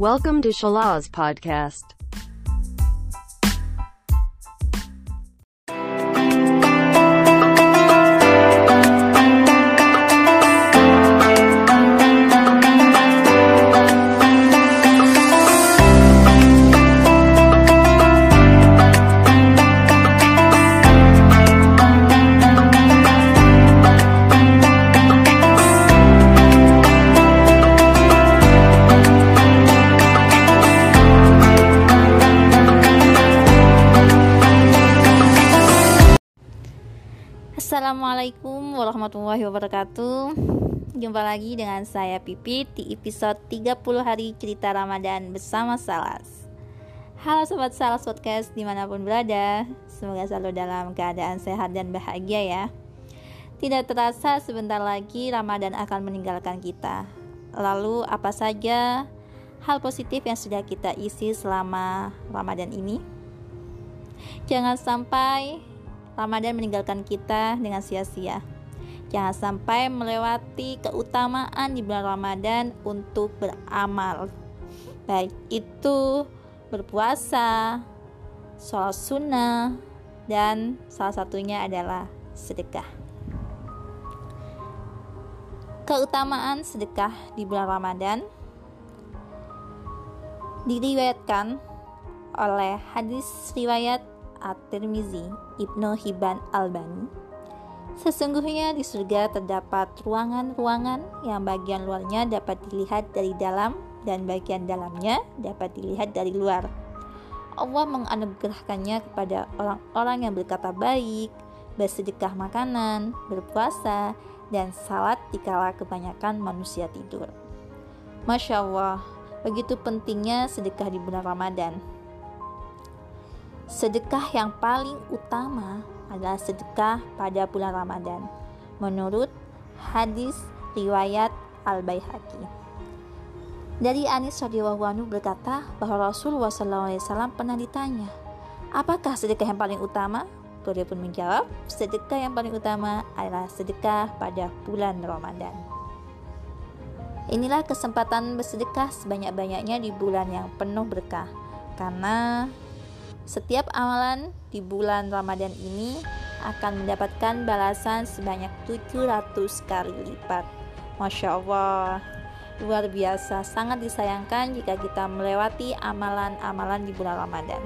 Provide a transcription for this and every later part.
Welcome to Shalaz Podcast. Assalamualaikum warahmatullahi wabarakatuh. Jumpa lagi dengan saya Pipit di episode 30 hari cerita Ramadan bersama Salas. Halo Sobat Salas Podcast di mana pun berada Semoga selalu dalam keadaan sehat dan bahagia ya. Tidak terasa sebentar lagi Ramadan akan meninggalkan kita. Lalu apa saja hal positif yang sudah kita isi selama Ramadan ini? Jangan sampai Ramadan meninggalkan kita dengan sia-sia. Jangan sampai melewati keutamaan di bulan Ramadan untuk beramal. Baik itu berpuasa, sholat sunnah, dan salah satunya adalah sedekah. Keutamaan sedekah di bulan Ramadan diriwayatkan oleh hadis riwayat At-Tirmizi, Ibnu Hibban Albani. Sesungguhnya di surga terdapat ruangan-ruangan yang bagian luarnya dapat dilihat dari dalam dan bagian dalamnya dapat dilihat dari luar. Allah menganugerahkannya kepada orang-orang yang berkata baik, bersedekah makanan, berpuasa, dan salat dikala kebanyakan manusia tidur. Masya Allah, begitu pentingnya sedekah di bulan Ramadan sedekah yang paling utama adalah sedekah pada bulan Ramadan menurut hadis riwayat Al-Baihaqi. Dari Anis radhiyallahu anhu berkata bahwa Rasulullah SAW pernah ditanya, "Apakah sedekah yang paling utama?" Beliau pun menjawab, "Sedekah yang paling utama adalah sedekah pada bulan Ramadan." Inilah kesempatan bersedekah sebanyak-banyaknya di bulan yang penuh berkah, karena setiap amalan di bulan Ramadan ini akan mendapatkan balasan sebanyak 700 kali lipat. Masya Allah, luar biasa, sangat disayangkan jika kita melewati amalan-amalan di bulan Ramadan.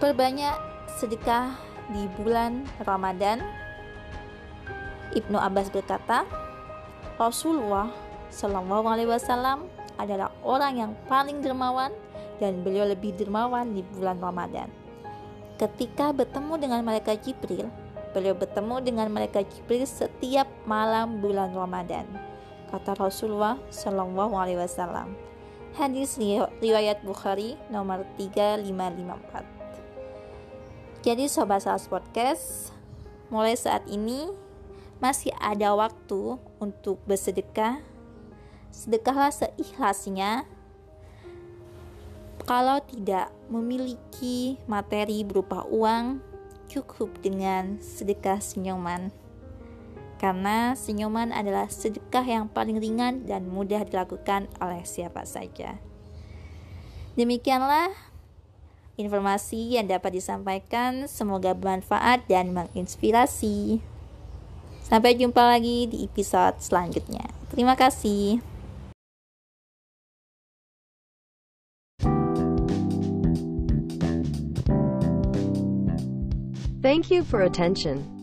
Perbanyak sedekah di bulan Ramadan. Ibnu Abbas berkata, Rasulullah Shallallahu Alaihi Wasallam adalah orang yang paling dermawan dan beliau lebih dermawan di bulan Ramadan. Ketika bertemu dengan malaikat Jibril, beliau bertemu dengan malaikat Jibril setiap malam bulan Ramadan. Kata Rasulullah Shallallahu Alaihi Wasallam. Hadis riwayat Bukhari nomor 3554. Jadi sobat Salas Podcast, mulai saat ini masih ada waktu untuk bersedekah. Sedekahlah seikhlasnya kalau tidak memiliki materi berupa uang, cukup dengan sedekah senyuman. Karena senyuman adalah sedekah yang paling ringan dan mudah dilakukan oleh siapa saja. Demikianlah informasi yang dapat disampaikan. Semoga bermanfaat dan menginspirasi. Sampai jumpa lagi di episode selanjutnya. Terima kasih. Thank you for attention.